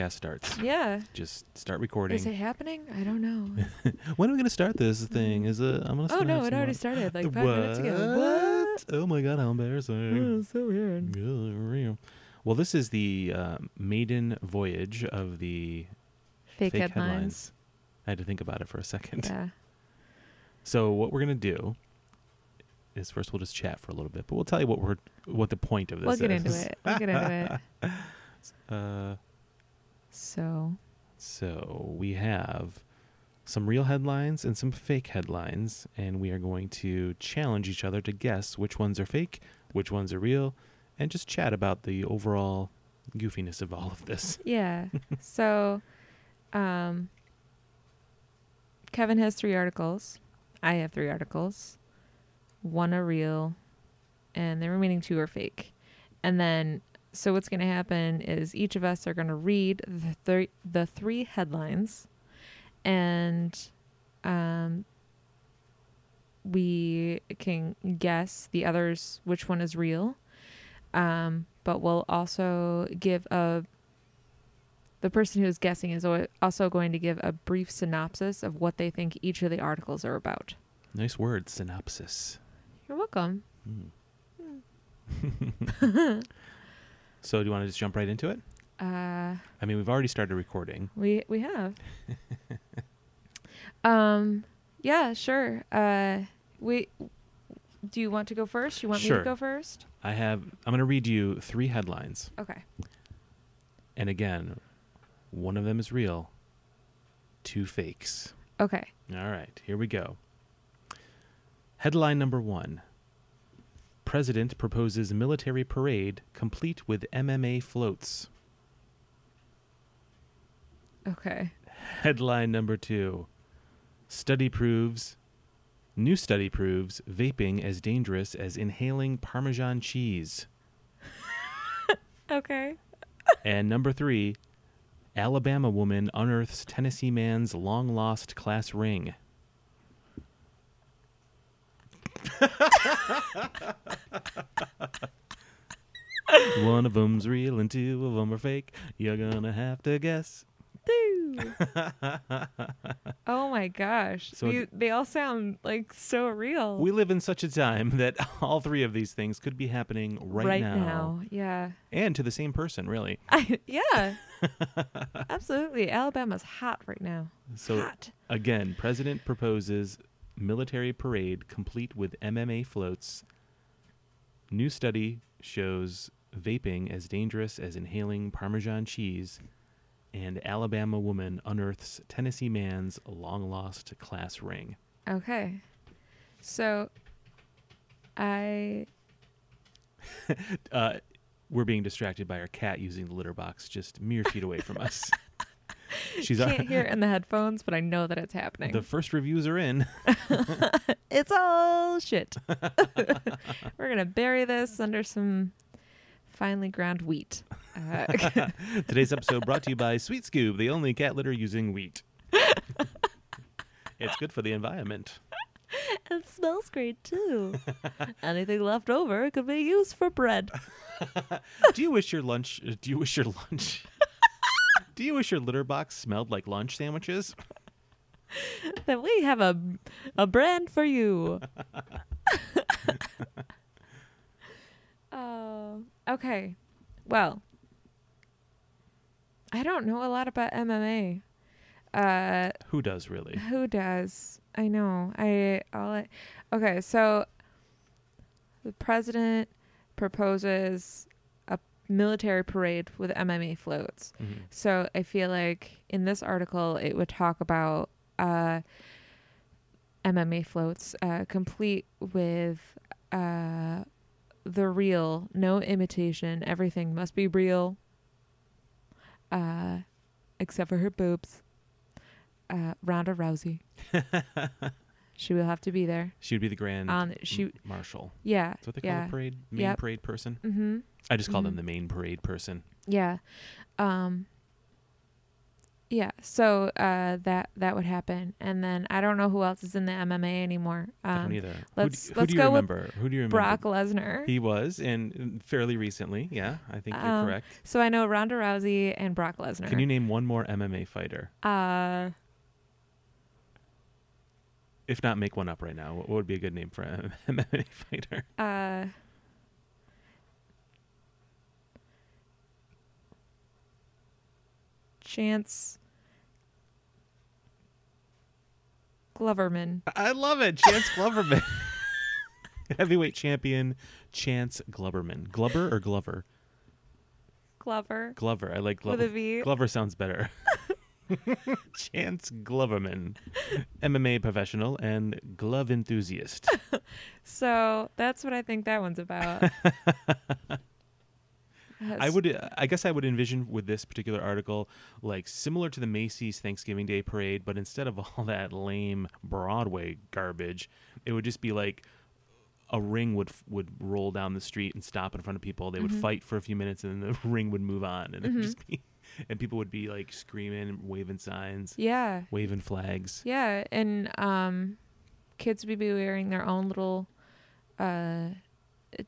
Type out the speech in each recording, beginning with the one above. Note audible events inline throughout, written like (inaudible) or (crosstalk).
podcast starts. Yeah. Just start recording. Is it happening? I don't know. (laughs) when are we gonna start this thing? Is it? I'm gonna. Start oh no, it already started like five what? minutes (laughs) ago. What? Oh my god, how embarrassing! (laughs) Oh, so weird. Real. Well, this is the uh, maiden voyage of the Fake, headlines. I had to think about it for a second. Yeah. So what we're gonna do is first we'll just chat for a little bit, but we'll tell you what we're what the point of this is. We'll get into it. We'll get into it. Uh, So so we have some real headlines and some fake headlines, and we are going to challenge each other to guess which ones are fake, which ones are real, and just chat about the overall goofiness of all of this. (laughs) yeah. so um Kevin has three articles. I have three articles. One are real and the remaining two are fake. And then so what's going to happen is each of us are going to read the three the three headlines and um we can guess the others which one is real. Um but we'll also give a the person who's guessing is also going to give a brief synopsis of what they think each of the articles are about. Nice word, synopsis. You're welcome. Hmm. (laughs) (laughs) so do you want to just jump right into it? Uh, I mean, we've already started recording. we we have. (laughs) um, yeah, sure. Uh, we. Do you want to go first? You want me to go first? I have. I'm going to read you three headlines, Okay. and again, one of them is real, two fakes. Okay. All right, here we go. Headline number one President proposes military parade complete with MMA floats. Okay. Headline number two Study proves, new study proves vaping as dangerous as inhaling Parmesan cheese. (laughs) Okay. And number three Alabama woman unearths Tennessee man's long lost class ring. (laughs) One of them's real and two of them are fake. You're gonna have to guess. (laughs) Oh my gosh. So We- they all sound like so real. We live in such a time that (laughs) all three of these things could be happening right, now. Yeah. and to the same person, really. I, yeah. Absolutely. Alabama's hot right now. So hot. again, president proposes military parade complete with MMA floats. New study shows vaping as dangerous as inhaling Parmesan cheese, and Alabama woman unearths Tennessee man's long lost class ring. Okay. So I (laughs) Uh, we're being distracted by our cat using the litter box just mere feet away from us. (laughs) (laughs) She's can't hear it in the headphones, but I know that it's happening. the first reviews are in. (laughs) it's all shit. (laughs) We're gonna bury this under some finely ground wheat. Uh, Today's episode brought to you by sWheat Scoop, the only cat litter using wheat. it's good for the environment. it smells great too. Anything left over could be used for bread. Do you wish your lunch? uh, Do you wish your lunch? Do you wish your litter box smelled like lunch sandwiches? (laughs) Then we have a a brand for you. (laughs) Oh, okay. Well, I don't know a lot about MMA. Uh, Who does really? who does? I know. I all. I, okay, so the president proposes military parade with MMA floats. Mhm. So I feel like in this article it would talk about uh, MMA floats, uh, complete with uh, the real, no imitation. Everything must be real, uh, except for her boobs. Uh, Ronda Rousey. (laughs) she will have to be there. She would be the grand On she, m- marshal. yeah, That's what they call the parade main Yep. parade person. mm-hmm. I just call them Mhm. the main parade person. Yeah. Um Yeah, so uh, that that would happen, and then I don't know who else is in the MMA anymore. I don't Um, either. let's- who do, who let's do you go with remember? Who do you remember? Brock Lesnar. He was, and fairly recently. Yeah, I think you're Um, correct. so I know Ronda Rousey and Brock Lesnar. Can you name one more MMA fighter? Uh, If not, make one up right now. What what would be a good name for an (laughs) MMA fighter? uh. Chance Gloverman. I love it. Chance Gloverman. (laughs) Heavyweight champion Chance Gloverman. Glover or Glover? Glover Glover. I like a Glover. Glover sounds better. (laughs) (laughs) Chance Gloverman, MMA professional and glove enthusiast. (laughs) So that's what I think that one's about. (laughs) I would, I guess, I would envision with this particular article, like similar to the Macy's Thanksgiving Day Parade, but instead of all that lame Broadway garbage, it would just be like a ring would would roll down the street and stop in front of people. They would Mhm. fight for a few minutes, and then the ring would move on, and it Mhm. would just be, and people would be like screaming, waving signs, Yeah. waving flags. Yeah, and um, kids would be wearing their own little uh,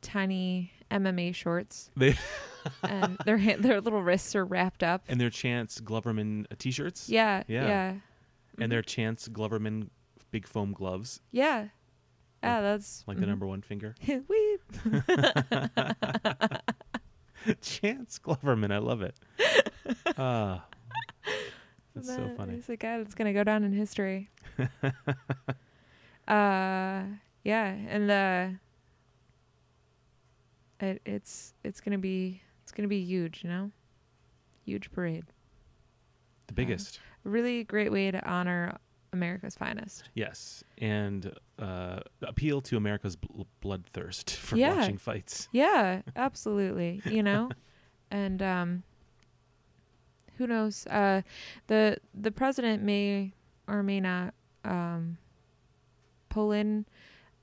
tiny MMA shorts, (laughs) They and their ha- their little wrists are wrapped up. and their Chance Gloverman uh, T-shirts. Yeah, Yeah. yeah, and their Chance Gloverman big foam gloves, yeah. Yeah, that's like the mhm. number one finger. (laughs) we (laughs) Chance Gloverman, I love it. Ah, (laughs) that's so funny. He's a guy that's gonna go down in history. (laughs) uh, yeah, and uh, it, it's it's gonna be it's gonna be huge, you know, huge parade. The biggest, Really great way to honor America's finest. yes, and uh, appeal to America's bl- bloodthirst (laughs) for Yeah. watching fights. Yeah, absolutely. You know, and um, who knows? Uh, the the president may or may not um, pull in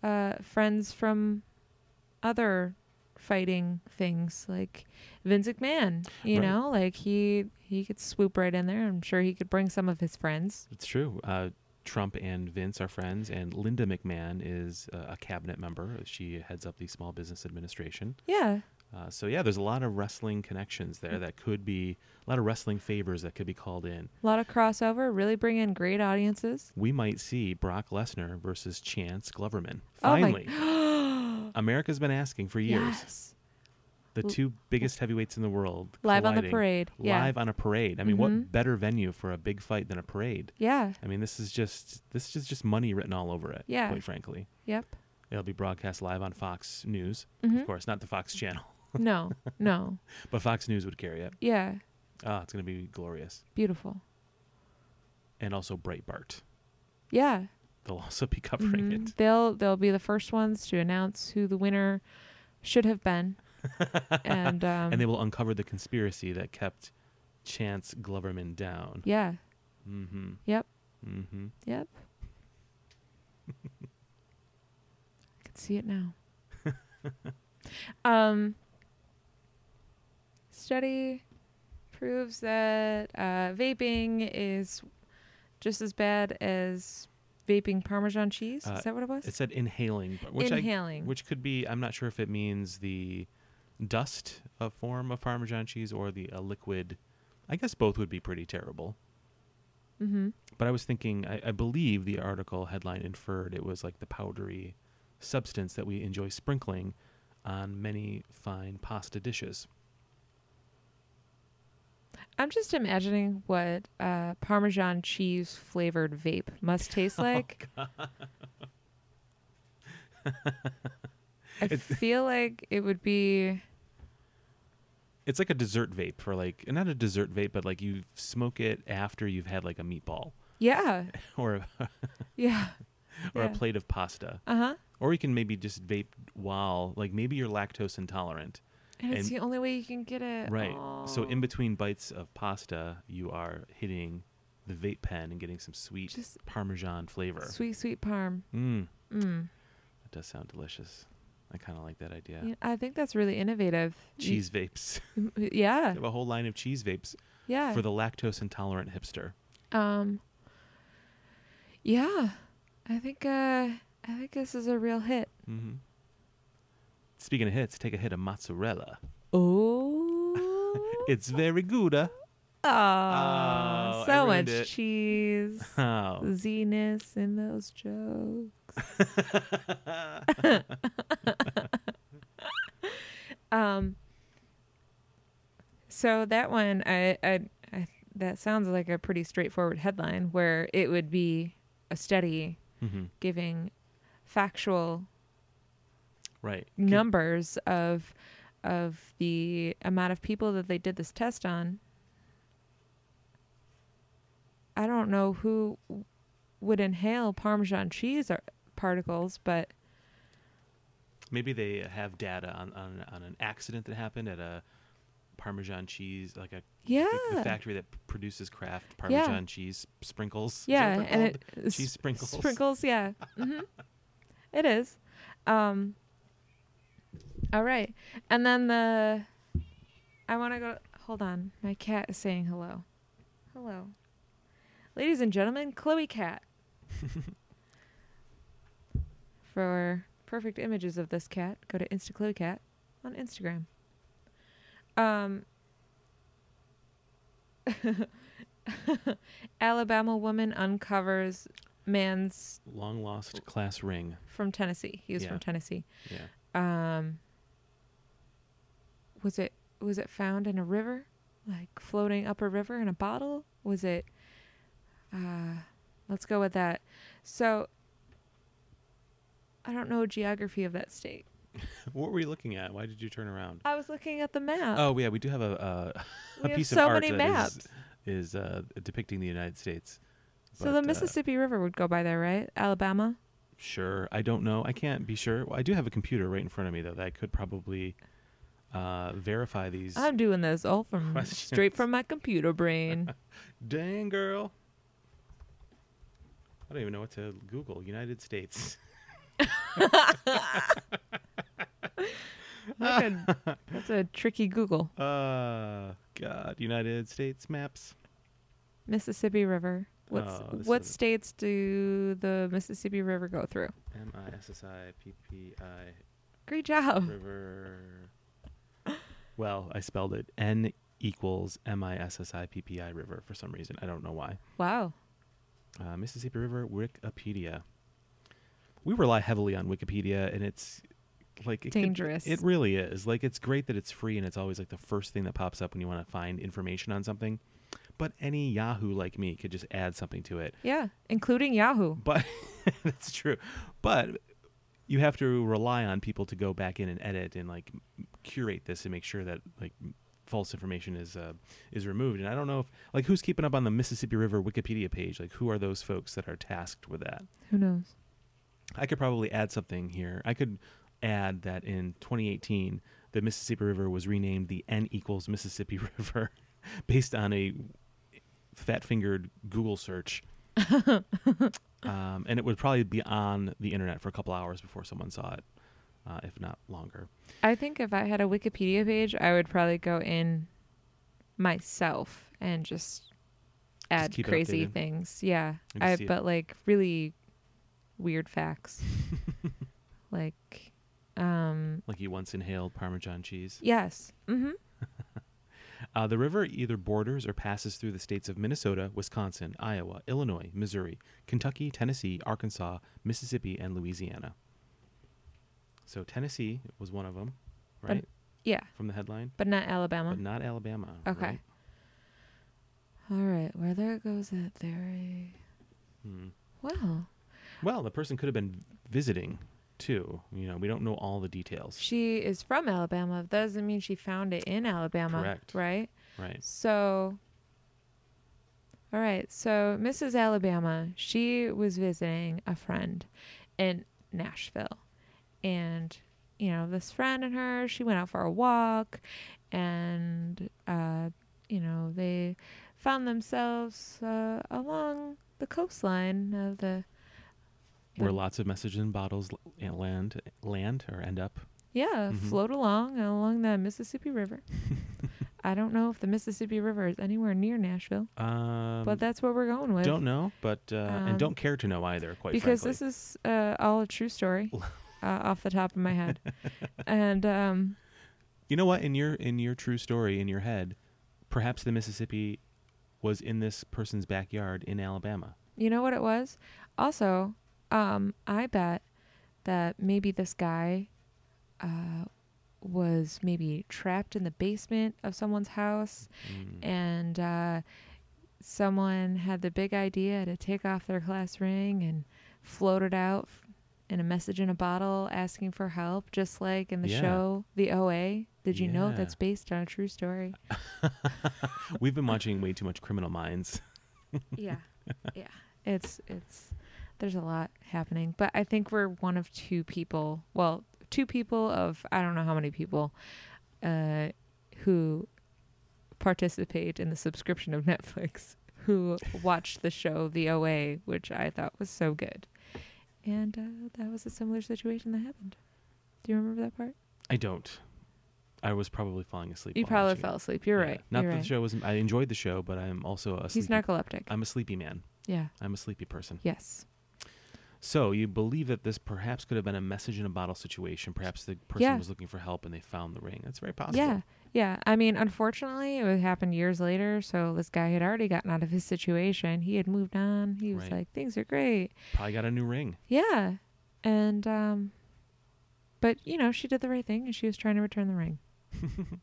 uh, friends from other fighting things like Vince McMahon. You Right. know, like he he could swoop right in there. I'm sure he could bring some of his friends. It's true. Uh, Trump and Vince are friends, and Linda McMahon is uh, a cabinet member. She heads up the Small Business Administration. Yeah, Uh, so yeah, there's a lot of wrestling connections there that could be a lot of wrestling favors that could be called in. a lot of crossover. Really bring in great audiences. We might see Brock Lesnar versus Chance Gloverman. Oh Finally, (gasps) America's been asking for years. Yes. The two biggest heavyweights in the world Live on the parade. Yeah. live on a parade. I mean, Mhm. what better venue for a big fight than a parade? Yeah. I mean, this is just this is just money written all over it. Yeah. quite frankly, Yep. it'll be broadcast live on Fox News, Mhm. of course, not the Fox Channel, no. No. (laughs) but Fox News would carry it. Yeah. Ah, it's gonna be glorious, Beautiful. and also Breitbart. Yeah. They'll also be covering Mhm. it. They'll they'll be the first ones to announce who the winner should have been. (laughs) and um and they will uncover the conspiracy that kept Chance Gloverman down. Yeah. Mm-hmm. Yep. Mm-hmm. Yep. (laughs) I can see it now. um study proves that uh, vaping is just as bad as vaping Parmesan cheese. Uh, is that what it was? It said inhaling, which I Inhaling. which could be I'm not sure if it means the dust of form of Parmesan cheese or the a liquid. I guess both would be pretty terrible. mm-hmm. But I was thinking, I, I believe the article headline inferred it was like the powdery substance that we enjoy sprinkling on many fine pasta dishes. I'm just imagining what uh, Parmesan cheese flavored vape must taste (laughs) like. I feel like it would be. It's like a dessert vape for like not a dessert vape, but like you smoke it after you've had like a meatball Yeah. (laughs) or (laughs) Yeah. or Yeah. a plate of pasta. Uh huh. Or you can maybe just vape while, like maybe you're lactose intolerant. And it's the only way you can get it. Right. So in between bites of pasta, you are hitting the vape pen and getting some sweet Just Parmesan flavor. sweet, sweet parm. Mm, Mm. that does sound delicious. I kind of like that idea. Yeah, I think that's really innovative. Cheese vapes. Yeah. (laughs) I have a whole line of cheese vapes. Yeah. for the lactose intolerant hipster. um. Yeah, I think. Uh, I think this is a real hit. hmm Speaking of hits, take a hit of mozzarella. Oh. (laughs) It's very good. Uh. Oh, Oh, so much it. cheese. (laughs) Oh. Ziness in those jokes. (laughs) um. So that one, I, I, I, that sounds like a pretty straightforward headline, where it would be a study hmm giving factual Right. numbers of of the amount of people that they did this test on. I don't know who would inhale Parmesan cheese particles, but Maybe they have data on, on on an accident that happened at a Parmesan cheese, like a yeah, the, the factory that produces Kraft Parmesan cheese sprinkles. Yeah, and it cheese sprinkles. sprinkles, yeah, (laughs) hmm it is. Um, all right, and then the I want to go. Hold on, my cat is saying hello. Hello, ladies and gentlemen, Chloe Cat. (laughs) For perfect images of this cat, go to Insta Chloe Cat on Instagram. Um. (laughs) Alabama woman uncovers man's Long lost class ring. from Tennessee. He was Yeah. from Tennessee. Yeah. Um was it was it found in a river? Like floating up a river in a bottle? Was it uh let's go with that. So I don't know geography of that state. (laughs) What were you looking at? Why did you turn around? I was looking at the map. Oh yeah, we do have a a, (laughs) we a piece so of art many that is- maps. is, uh, depicting the United States. so But, the uh, Mississippi River would go by there, right? Alabama? Sure, I don't know. I can't be sure. Well, I do have a computer right in front of me though that I could probably uh, verify these. I'm doing this all from questions. straight from my computer brain. (laughs) Dang girl. I don't even know what to Google. United States. (laughs) That's a, that's a tricky Google. (laughs) Uh, God, United States maps. Mississippi River. What's Oh, what states do the Mississippi River go through? M I S S I P P I Great job. River. Well, I spelled it N equals M I S S I P P I River for some reason. I don't know why. Wow. Uh, Mississippi River Wikipedia. We rely heavily on Wikipedia, and it's like it could- Dangerous. it really is. Like it's great that it's free, and it's always like the first thing that pops up when you want to find information on something. But any Yahoo like me could just add something to it. Yeah, including Yahoo. But (laughs) that's true. But you have to rely on people to go back in and edit and like curate this and make sure that like false information is uh, is removed. And I don't know if like who's keeping up on the Mississippi River Wikipedia page. Like who are those folks that are tasked with that? Who knows? I could probably add something here. I could add that in 2018 the Mississippi River was renamed the N equals Mississippi (laughs) River based on a fat-fingered Google search. (laughs) um, and it would probably be on the internet for a couple hours before someone saw it, uh, if not longer. I think if I had a Wikipedia page, I would probably go in myself and just add it crazy things. Yeah, I but like really weird facts. (laughs) like, um, Like you once inhaled Parmesan cheese. yes. Mm-hmm. Uh, the river either borders or passes through the states of Minnesota, Wisconsin, Iowa, Illinois, Missouri, Kentucky, Tennessee, Arkansas, Mississippi, and Louisiana. So Tennessee was one of them, But- right? Yeah, From the headline, but not Alabama. but not Alabama. Okay. right? All right, where there goes that theory. Hmm. Well, Well, the person could have been visiting too. You know, we don't know all the details. she is from Alabama. That doesn't mean she found it in Alabama, Correct. right? Right. So, all right. So, Mrs. Alabama, she was visiting a friend in Nashville. And, you know, this friend and her, she went out for a walk and, uh, you know, they found themselves uh, along the coastline of the, Where lots of messages in bottles land land or end up. yeah, Mhm. float along along the Mississippi River. (laughs) I don't know if the Mississippi River is anywhere near Nashville, Um, but that's what we're going with. don't know, but uh, Um, and don't care to know either. Quite because frankly. this is uh, all a true story (laughs) uh, off the top of my head. (laughs) and um, You know what? In your in your true story in your head, perhaps the Mississippi was in this person's backyard in Alabama. you know what it was? Also, um, I bet that maybe this guy uh, was maybe trapped in the basement of someone's house Mm. and uh, someone had the big idea to take off their class ring and float it out f- in a message in a bottle asking for help, just like in the Yeah. show The OA. Did you know that's based on a true story? (laughs) We've been watching way too much Criminal Minds. yeah, (laughs) yeah. It's it's there's a lot happening, but I think we're one of two people. Well, two people of I don't know how many people uh, who participate in the subscription of (laughs) Netflix who watched the show The OA, which I thought was so good, and uh, that was a similar situation that happened. Do you remember that part? I don't. I was probably falling asleep. You probably fell asleep. You're Yeah. right. Not You're that right. the show was. I enjoyed the show, but I'm also a. He's sleepy, narcoleptic. I'm a sleepy man. yeah. I'm a sleepy person. Yes. So you believe that this perhaps could have been a message in a bottle situation. Perhaps the person Yeah. was looking for help and they found the ring. That's very possible. Yeah, yeah. I mean, unfortunately, it would happen years later. So this guy had already gotten out of his situation. He had moved on. He was Right. like, things are great. Probably got a new ring. Yeah, and um, but you know, she did the right thing, and she was trying to return the ring. (laughs)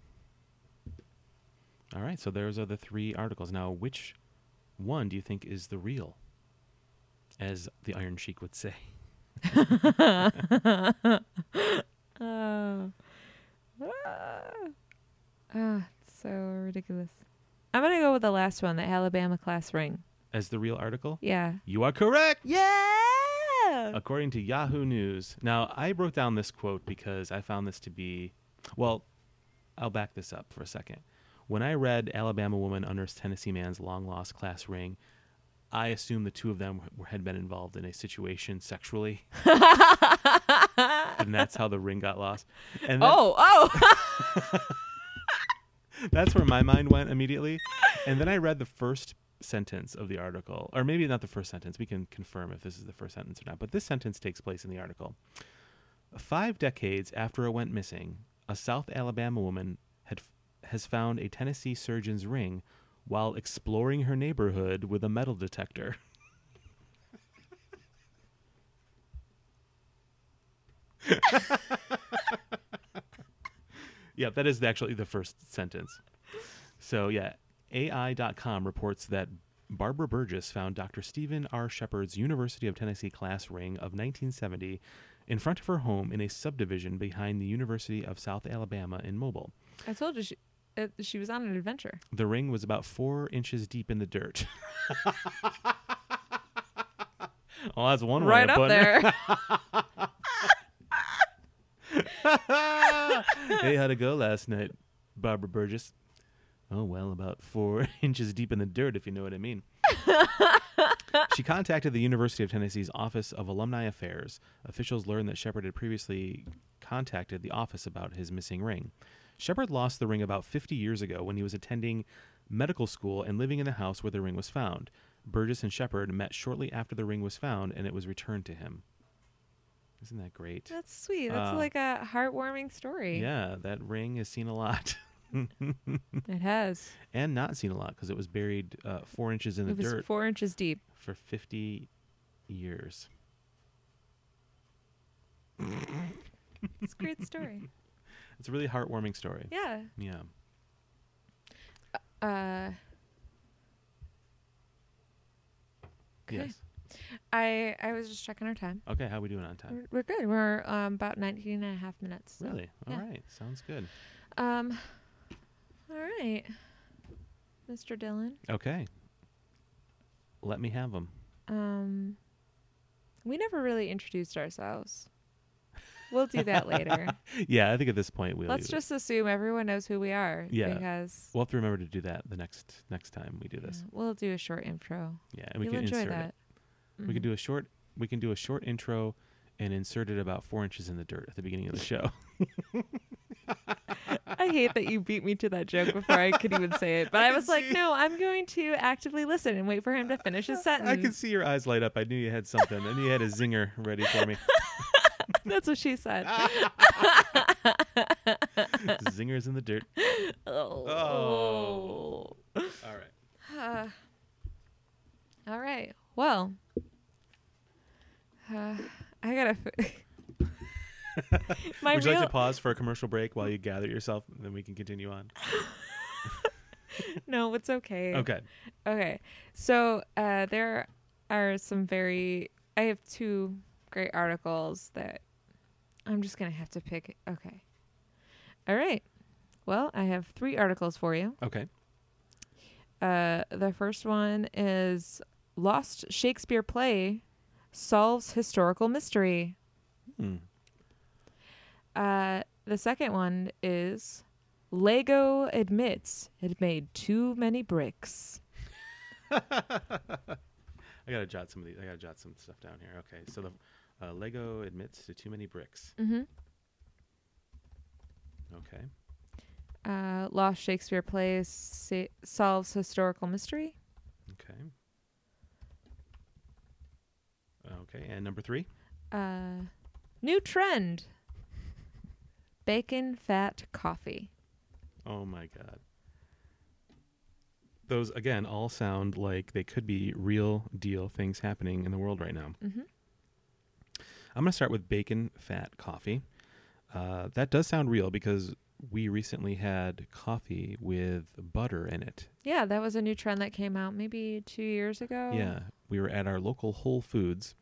All right. So those are the three articles. Now, which one do you think is the real? As the Iron Sheik would say. Oh, (laughs) ah, ah, it's so ridiculous. I'm gonna go with the last one, the Alabama class ring. As the real article? Yeah. You are correct. Yeah. According to Yahoo News. Now, I wrote down this quote because I found this to be, well, I'll back this up for a second. When I read Alabama woman unearths Tennessee man's long lost class ring, I assume the two of them were, had been involved in a situation sexually, and that's how the ring got lost. And then, Oh, oh. (laughs) that's where my mind went immediately. And then I read the first sentence of the article, or maybe not the first sentence. We can confirm if this is the first sentence or not. But this sentence takes place in the article. Five decades after it went missing, a South Alabama woman had has found a Tennessee surgeon's ring while exploring her neighborhood with a metal detector. (laughs) yeah, that is actually the first sentence. So, yeah, AL.com reports that Barbara Burgess found Dr. Stephen R. Shepard's University of Tennessee class ring of 1970 in front of her home in a subdivision behind the University of South Alabama in Mobile. I told you she, uh, she was on an adventure. The ring was about four inches deep in the dirt. (laughs) well, that's one way right of up there. hey, how'd it go last night, Barbara Burgess? Oh, well, about four (laughs) inches deep in the dirt, if you know what I mean. (laughs) she contacted the University of Tennessee's Office of Alumni Affairs. Officials learned that Shepard had previously contacted the office about his missing ring. Shepard lost the ring about 50 years ago when he was attending medical school and living in the house where the ring was found. Burgess and Shepard met shortly after the ring was found and it was returned to him. Isn't that great? That's sweet. That's Uh, like a heartwarming story. Yeah, that ring is seen a lot. (laughs) It has. and not seen a lot because it was buried uh, four inches in the it was dirt four inches deep. for 50 years. It's a great story. (laughs) It's a really heartwarming story. Yeah. Yeah. Uh, okay. Yes. I I was just checking our time. Okay, how are we doing on time? We're, we're good. We're um, about 19 and a half minutes. so- Really? All right. yeah. Sounds good. Um. All right, Mr. Dillon. Okay. Let me have them. Um. We never really introduced ourselves. We'll do that later. (laughs) yeah, I think at this point we'll Let's just assume everyone knows who we are. Yeah. Because we'll have to remember to do that the next next time we do this. yeah, we'll do a short intro. Yeah, and we You'll can insert that. it. We can Mhm. do a short we can do a short intro and insert it about four inches in the dirt at the beginning of the show. I (laughs) I hate that you beat me to that joke before I could even say it. But (laughs) I I, was like, no, I'm going to actively listen and wait for him to finish his sentence. I could see your eyes light up. I knew you had something, and you had a zinger ready for me. That's what she said. (laughs) Zingers in the dirt. oh. All right. Uh, (sighs) all right. Well, uh, (sighs) I gotta. F- (laughs) My Would you real like to pause for a commercial break while you gather yourself, and then we can continue on? (laughs) no, it's okay. Okay. Okay. So uh, there are some very. I have two great articles that I'm just gonna have to pick. Okay. All right. Well, I have three articles for you. Okay. Uh, the first one is Lost Shakespeare Play Solves Historical Mystery. Hmm. Uh, the second one is Lego admits it made too many bricks. (laughs) I gotta jot some of these. I gotta jot some stuff down here. Okay. So the uh, Lego admits to too many bricks. Mm-hmm. Okay. Uh, Lost Shakespeare Play sa- solves historical mystery. Okay. Okay. And number three. Uh, new trend bacon fat coffee. Oh my god. Those again all sound like they could be real deal things happening in the world right now. Mm-hmm. I'm going to start with bacon fat coffee. Uh, that does sound real because we recently had coffee with butter in it. Yeah, that was a new trend that came out maybe two years ago. Yeah, we were at our local Whole Foods,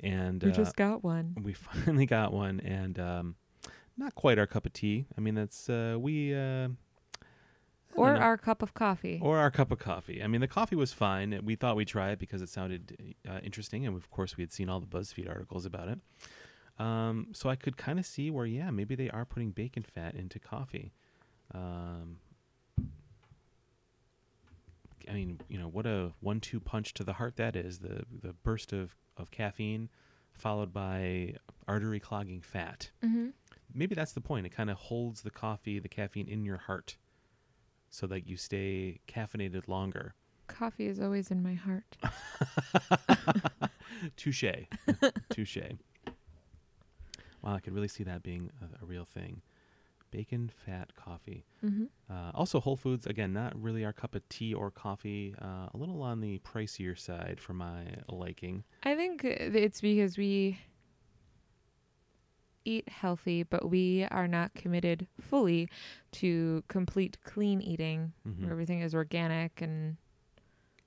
and We uh, just got one. we (laughs) finally got one, and um, not quite our cup of tea. I mean, that's uh, we. Or our cup of coffee. or our cup of coffee. I mean, the coffee was fine. We thought we'd try it because it sounded uh, interesting, and of course, we had seen all the BuzzFeed articles about it. Um, so I could kind of see where, yeah, maybe they are putting bacon fat into coffee. Um, I mean, you know, what a one-two punch to the heart that is. The the burst of of caffeine, followed by artery clogging fat. mm-hmm. Maybe that's the point. It kind of holds the coffee, the caffeine in your heart, so that you stay caffeinated longer. Coffee is always in my heart. (laughs) Touche. (laughs) Touche. Wow, I could really see that being a, a real thing. Bacon, fat, coffee. Mm-hmm. Uh, also, Whole Foods, again, not really our cup of tea or coffee. Uh, a little on the pricier side for my liking. I think it's because we eat healthy, but we are not committed fully to complete clean eating, Mhm. where everything is organic and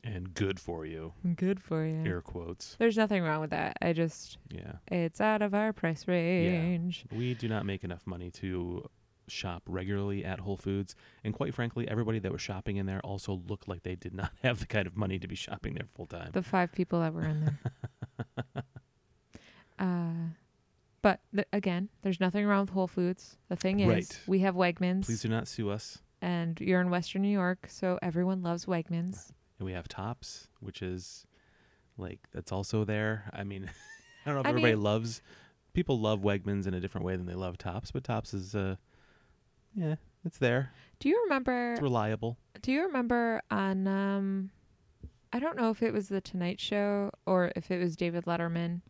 And good for you. good for you. Air quotes. There's nothing wrong with that. I just Yeah. it's out of our price range. We do not make enough money to shop regularly at Whole Foods. And quite frankly, everybody that was shopping in there also looked like they did not (laughs) have the kind of money to be shopping there full time. The five people that were in there. (laughs) uh, but th- again, there's nothing wrong with Whole Foods. The thing is, Right. we have Wegmans, Please do not sue us. and you're in Western New York, so everyone loves Wegmans. And we have Tops, which is like that's also there. I mean, (laughs) I don't know if I everybody mean- loves people love Wegmans in a different way than they love Tops, but Tops is uh yeah, it's there. Do you remember? It's reliable. Do you remember on um I don't know if it was the Tonight Show or if it was David Letterman,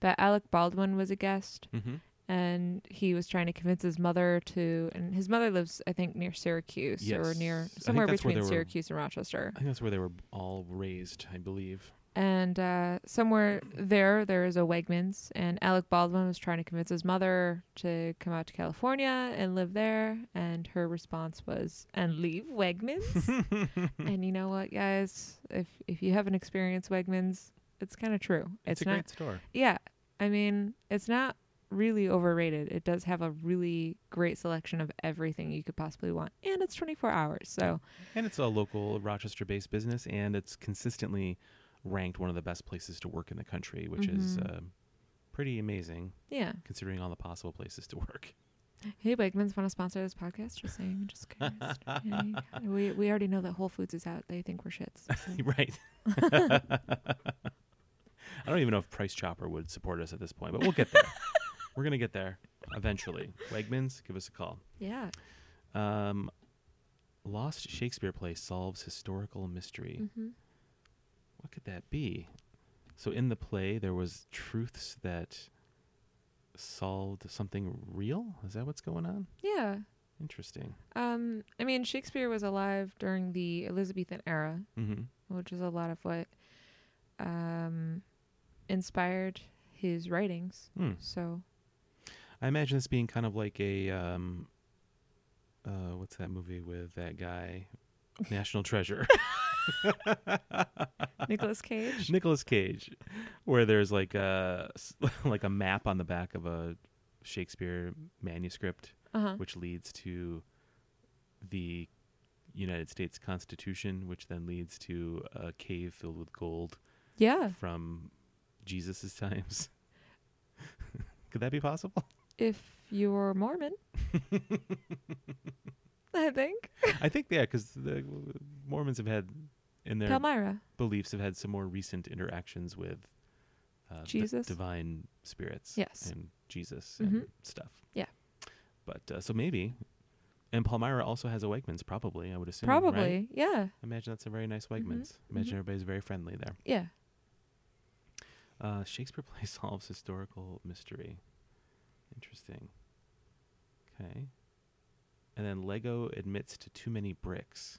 but Alec Baldwin was a guest Mm-hmm. and he was trying to convince his mother to and his mother lives I think near Syracuse or Yes. I near somewhere between they were- Syracuse and Rochester. I think that's where they were all raised, I believe. And uh, somewhere there, there is a Wegmans, and Alec Baldwin was trying to convince his mother to come out to California and live there. And her response was, "And leave Wegmans." (laughs) and you know what, guys? If if you haven't experienced Wegmans, it's kind of true. It's, a not. great store. Yeah, I mean, it's not really overrated. It does have a really great selection of everything you could possibly want, and it's 24 hours. So And it's a local Rochester based business and it's consistently ranked one of the best places to work in the country, which is Mhm. uh, pretty amazing yeah. considering all the possible places to work. Hey, Wegmans want to sponsor this podcast? Just saying. Just curious. (laughs) We we already know that Whole Foods is out. They think we're shits. so. (laughs) right. (laughs) I don't even know if Price Chopper would support us at this point, but we'll get there. (laughs) We're going to get there eventually. Wegmans, give us a call. Yeah. Um, Lost Shakespeare play solves historical mystery. Mm-hmm. What could that be? So in the play, there was truths that solved something real. Is that what's going on? Yeah. Interesting. Um, I mean, Shakespeare was alive during the Elizabethan era, Mm-hmm. which is a lot of what um, inspired his writings. Hmm. So, I imagine this being kind of like a um, uh, what's that movie with that guy, National Treasure, (laughs) Nicolas Cage. Nicolas Cage, where there's like a (laughs) like a map on the back of a Shakespeare manuscript, Uh-huh. which leads to the United States Constitution, which then leads to a cave filled with gold Yeah. from Jesus's times. (laughs) Could that be possible? If you were Mormon, (laughs) I think. I think yeah, because the Mormons have had in their Palmyra. beliefs have had some more recent interactions with uh, Jesus? divine spirits, Yes. and Jesus Mhm. and stuff. Yeah. But uh, so maybe, and Palmyra also has a Wegmans, probably. I would assume. Probably. Right? Yeah. I imagine that's a very nice Mhm, Wegmans. Imagine mhm. everybody's very friendly there. Yeah. Uh, Shakespeare (laughs) play solves historical mystery. Interesting. Okay. And then Lego admits to too many bricks.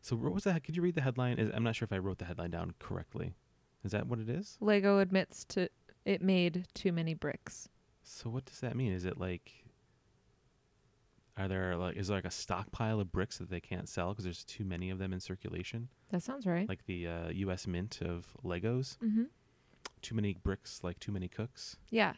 So what was that? Could you read the headline? Is, I'm not sure if I wrote the headline down correctly. Is that what it is? Lego admits to it made too many bricks. So what does that mean? Is it like are there like is there like a stockpile of bricks that they can't sell because there's too many of them in circulation? That sounds right. Like the uh, U.S. Mint of Legos, mm-hmm. Too many bricks, like too many cooks. Yeah.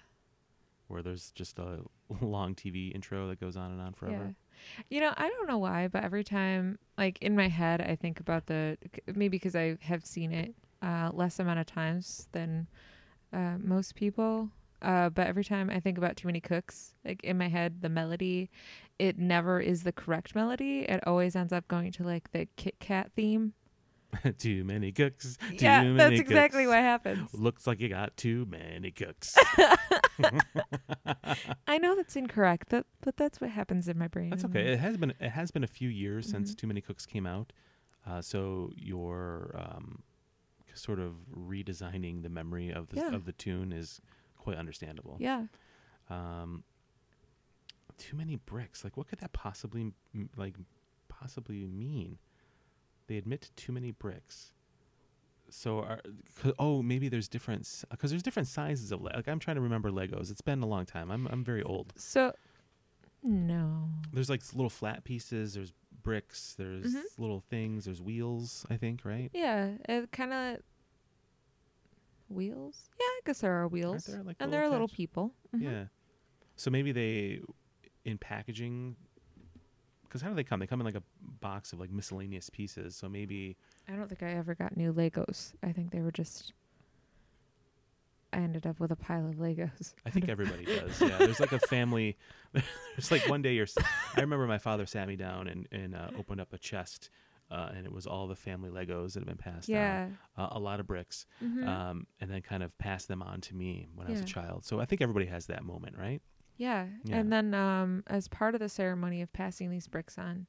where there's just a (laughs) long TV intro that goes on and on forever. Yeah. You know, I don't know why, but every time, like in my head, I think about the maybe because I have seen it uh, less amount of times than uh, most people. Uh, but every time I think about Too Many Cooks, like in my head, the melody, it never is the correct melody. It always ends up going to like the Kit Kat theme. (laughs) too many cooks. Too yeah, many that's exactly what happens. Looks like you got too many cooks. (laughs) (laughs) I know that's incorrect, that, but that's what happens in my brain. That's okay. It has been it has been a few years since Mhm. Too Many Cooks came out, uh, so your um, sort of redesigning the memory of the Yeah. of the tune is quite understandable. Yeah. Um, too many bricks. Like, what could that possibly m- like possibly mean? They admit too many bricks. So, are, oh, maybe there's different because there's different sizes of like. I'm trying to remember Legos. It's been a long time. I'm I'm very old. So, no. There's like little flat pieces. There's bricks. There's Mhm. little things. There's wheels. I think right. Yeah, it kind of wheels. Yeah, I guess there are wheels, there, like, and there are little attached- people. Mhm. Yeah. So maybe they in packaging. Because how do they come? They come in like a box of like miscellaneous pieces. So maybe I don't think I ever got new Legos. I think they were just. I ended up with a pile of Legos. I think everybody (laughs) does. Yeah, there's like a family. (laughs) There's like one day you're. I remember my father sat me down and and uh, opened up a chest, uh, and it was all the family Legos that have been passed Yeah. down. Uh, a lot of bricks, Mhm. um, and then kind of passed them on to me when I was a child. So I think everybody has that moment, right? Yeah. yeah. And then, um, as part of the ceremony of passing these bricks on,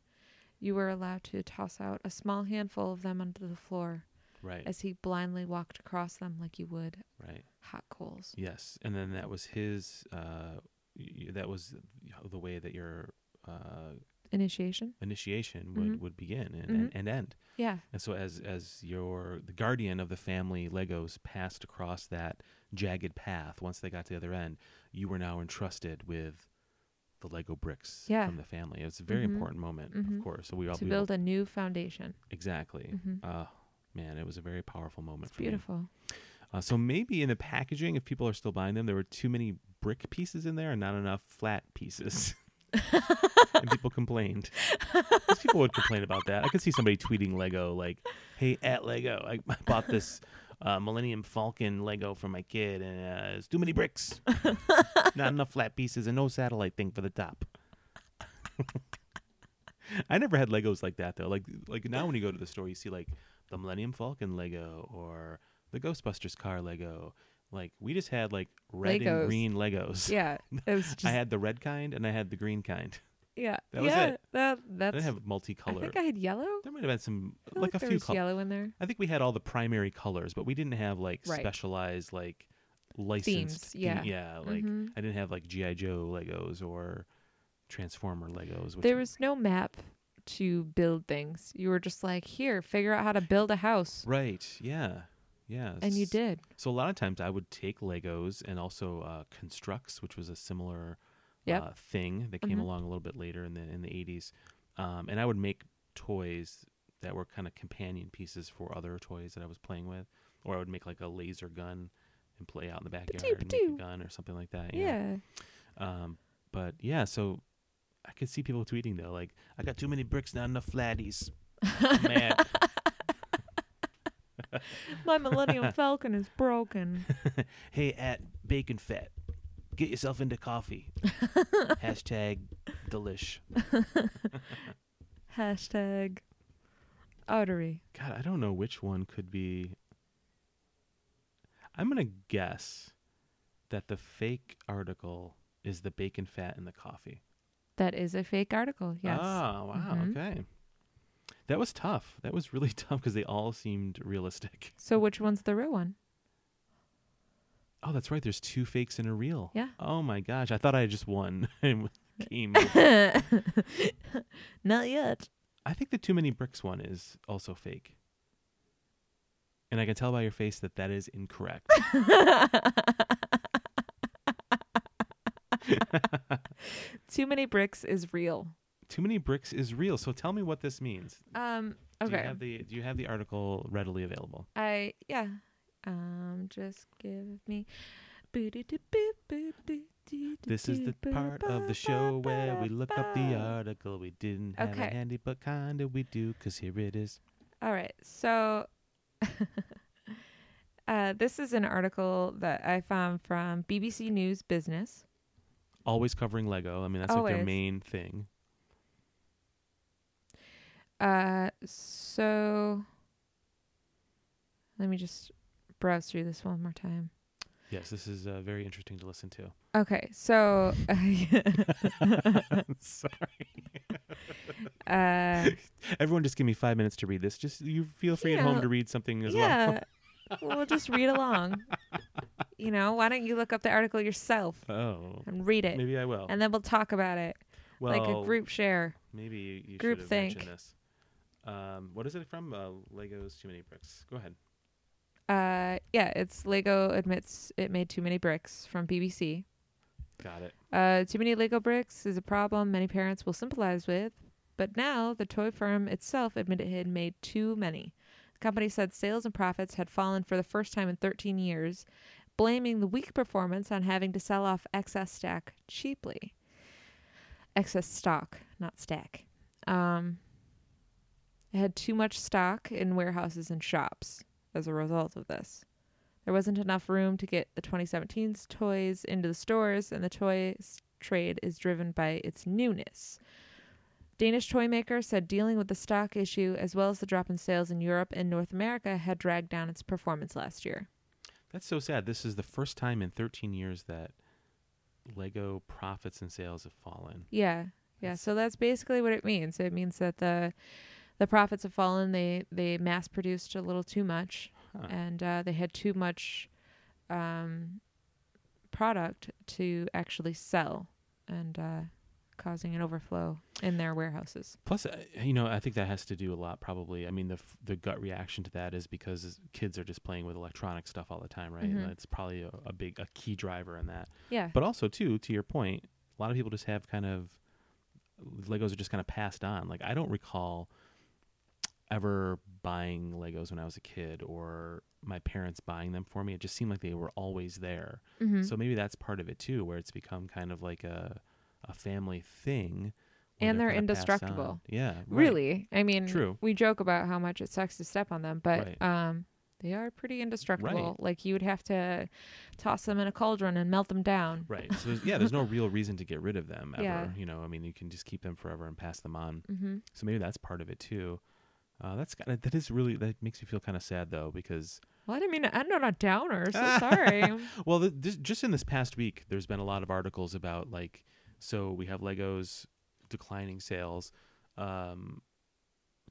you were allowed to toss out a small handful of them onto the floor Right. as he blindly walked across them like you would right. hot coals. Yes, and then that was his. Uh, y- that was the way that your uh, Initiation. initiation would, Mhm. would begin and, Mhm. and, and end. Yeah. And so as as your the guardian of the family Legos passed across that jagged path, once they got to the other end, you were now entrusted with the Lego bricks Yeah. from the family. It's a very Mhm. important moment, Mhm. of course. So we all To build all, a new foundation. exactly. Mhm. Uh, man, it was a very powerful moment It's for beautiful. me. Uh, so maybe in the packaging, if people are still buying them, there were too many brick pieces in there and not enough flat pieces. (laughs) and people complained. people would complain about that. I could see somebody tweeting Lego like, "Hey, at Lego, I I bought this uh, Millennium Falcon Lego for my kid, and uh, it's too many bricks, (laughs) not enough flat pieces, and no satellite thing for the top." (laughs) I never had Legos like that though. Like like now when you go to the store, you see like the Millennium Falcon Lego or the Ghostbusters car Lego. Like we just had like red Legos. and green Legos. Yeah. It was (laughs) just I had the red kind and I had the green kind. Yeah. That was yeah, it. That I that's. didn't have I think I had yellow. there might have been some I like, a there few was colors. yellow in there. I think we had all the primary colors, but we didn't have like Right. specialized like licensed. Themes, yeah. yeah. Like Mhm. I didn't have like GI Joe Legos or Transformer Legos. Which There was no map to build things. You were just like, here, figure out how to build a house, right. Yeah. Yeah. and you s- did. So a lot of times I would take Legos and also uh, Construx, which was a similar Yep. uh, thing that came Mhm. along a little bit later in the in the 80s, um, and I would make toys that were kind of companion pieces for other toys that I was playing with, or I would make like a laser gun and play out in the backyard and make Ba-doo. a gun or something like that. Yeah. Um, but yeah, so I could see people tweeting though, like, I got too many bricks, not enough flatties. I'm. (laughs) My Millennium Falcon is broken. (laughs) hey, at Bacon Fat, get yourself into coffee. (laughs) Hashtag delish. Hashtag artery. God, I don't know which one could be. I'm gonna guess that the fake article is the bacon fat in the coffee. That is a fake article. Yes. Oh, wow. Mhm. Okay. That was tough. That was really (laughs) tough because they all seemed realistic. So which one's the real one? Oh, that's right. There's two fakes and a real. Yeah. Oh my gosh. I thought I just won (laughs) game. (laughs) Not yet. I think the too many bricks one is also fake. And I can tell by your face that that is incorrect. (laughs) Too many bricks is real. too many bricks is real. So tell me what this means. Um. Do you Okay. have the Do you have the article readily available? I yeah. Um. Just give me. This is the part of the show where we look up the article. We didn't have Okay. it handy, but kinda we do, cause here it is. All right. So (laughs) uh, this is an article that I found from BBC News Business. Always covering Lego. I mean, that's like their main thing. Uh, so let me just browse through this one more time. Yes, this is uh, very interesting to listen to. Okay, so (laughs) (laughs) Sorry. uh, (laughs) Everyone, just give me five minutes to read this. Just you feel free at home to read something as well. yeah, we'll just read along. You know, why don't you look up the article yourself Oh, and read it, maybe I will. and then we'll talk about it well, like a group share. Maybe you, you group should have think. mentioned this. Um, what is it from? Uh, Legos Too Many Bricks. Go ahead. Uh, yeah, it's Lego admits it made too many bricks from BBC. Got it. Uh, too many Lego bricks is a problem many parents will sympathize with, but now the toy firm itself admitted it had made too many. The company said sales and profits had fallen for the first time in 13 years, blaming the weak performance on having to sell off excess stock cheaply. Excess stock, not stack. Um, it had too much stock in warehouses and shops as a result of this. There wasn't enough room to get the 2017's toys into the stores, and the toy trade is driven by its newness. Danish toy maker said dealing with the stock issue as well as the drop in sales in Europe and North America had dragged down its performance last year. That's so sad. This is the first time in 13 years that Lego profits and sales have fallen. Yeah. Yeah, so that's basically what it means. It means that the the profits have fallen. They they mass produced a little too much, Huh. and uh, they had too much um, product to actually sell, and uh, causing an overflow in their warehouses. Plus, uh, you know, I think that has to do a lot. Probably, I mean, the f- the gut reaction to that is because kids are just playing with electronic stuff all the time, right? And Mhm. It's probably a, a big a key driver in that. Yeah. But also, too, to your point, a lot of people just have kind of Legos are just kind of passed on. Like I don't recall ever buying Legos when I was a kid or my parents buying them for me. It just seemed like they were always there. Mhm. So maybe that's part of it too, where it's become kind of like a a family thing. And they're passed indestructible. Yeah, right. really, I mean, True. we joke about how much it sucks to step on them, but Right. um, they are pretty indestructible. Right. Like you would have to toss them in a cauldron and melt them down. Right. So there's, yeah, there's no real reason to get rid of them (laughs) ever. Yeah. You know, I mean, you can just keep them forever and pass them on. hmm So maybe that's part of it too. Uh, that's kind of, that is really that makes me feel kind of sad though because Well, I didn't mean to end on a downer. So (laughs) sorry. well th- this, just in this past week there's been a lot of articles about like so we have Legos declining sales. Um,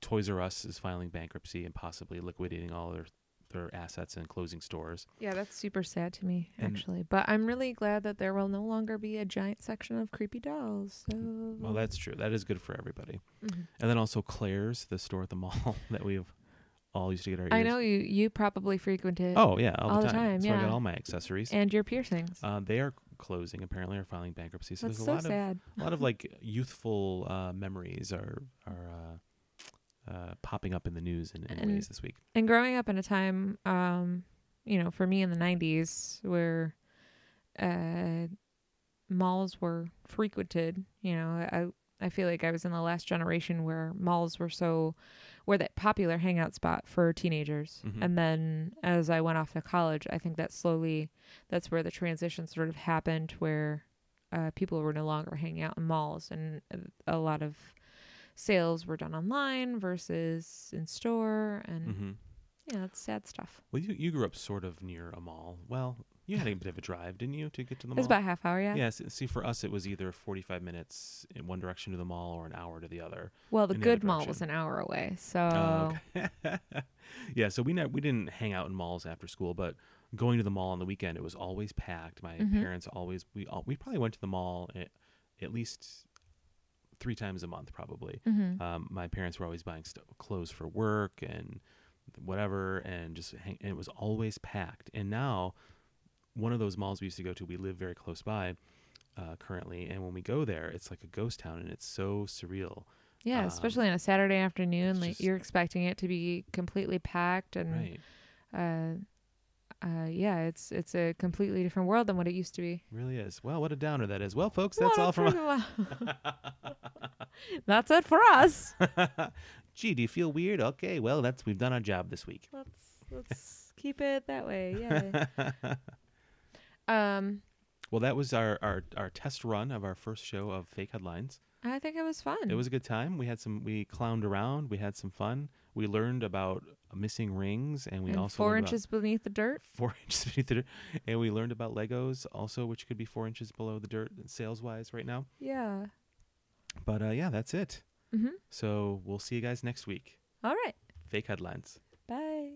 Toys R Us is filing bankruptcy and possibly liquidating all their their assets and closing stores. Yeah, that's super sad to me, And- actually. But I'm really glad that there will no longer be a giant section of creepy dolls. So Well, that's true. That is good for everybody. Mhm. And then also Claire's, the store at the mall (laughs) that we've all used to get our. I know you you probably frequent it. Oh yeah, all, all the the time. time, So I got all my accessories. and your piercings. Uh, they are closing. Apparently, or filing bankruptcy. So that's there's a so lot sad. of a lot of like youthful uh, memories are are uh, uh, popping up in the news in, in And- ways this week. and growing up in a time um you know for me in the 90s where uh malls were frequented you know i i feel like i was in the last generation where malls were so were that popular hangout spot for teenagers Mhm. and then as i went off to college i think that slowly that's where the transition sort of happened where uh, people were no longer hanging out in malls and a lot of sales were done online versus in store and hmm yeah, it's sad stuff. Well, you you grew up sort of near a mall. Well, you had a bit of a drive, didn't you, to get to the mall It was about a half hour, yeah. Yeah. See, for us, it was either 45 minutes in one direction to the mall or an hour to the other. Well, the in the good mall was an hour away, so Oh, okay. (laughs) yeah. So we we didn't hang out in malls after school, but going to the mall on the weekend, it was always packed. My Mhm. parents always we all, we probably went to the mall at, at least three times a month, probably. Mhm. Um, my parents were always buying st- clothes for work and whatever, and just hang- and it was always packed. And now, one of those malls we used to go to, we live very close by. Uh, currently, and when we go there, it's like a ghost town, and it's so surreal. yeah, um, especially on a Saturday afternoon, like just- you're expecting it to be completely packed, and Right, uh, uh, yeah, it's it's a completely different world than what it used to be. really is. Well, what a downer that is. Well, folks, that's What all from. (laughs) wow. (laughs) That's it for us. (laughs) Gee, do you feel weird? Okay, well, that's we've done our job this week. Let's let's keep it that way. Yeah. um, Well, that was our, our our test run of our first show of fake headlines. I think it was fun. It was a good time. We had some. We clowned around. We had some fun. We learned about missing rings, and we And also four inches beneath the dirt. (laughs) four inches beneath the dirt, and we learned about Legos also, which could be four inches below the dirt sales wise right now. Yeah. But uh, yeah, that's it. Mhm. So we'll see you guys next week. All right. Fake headlines. Bye.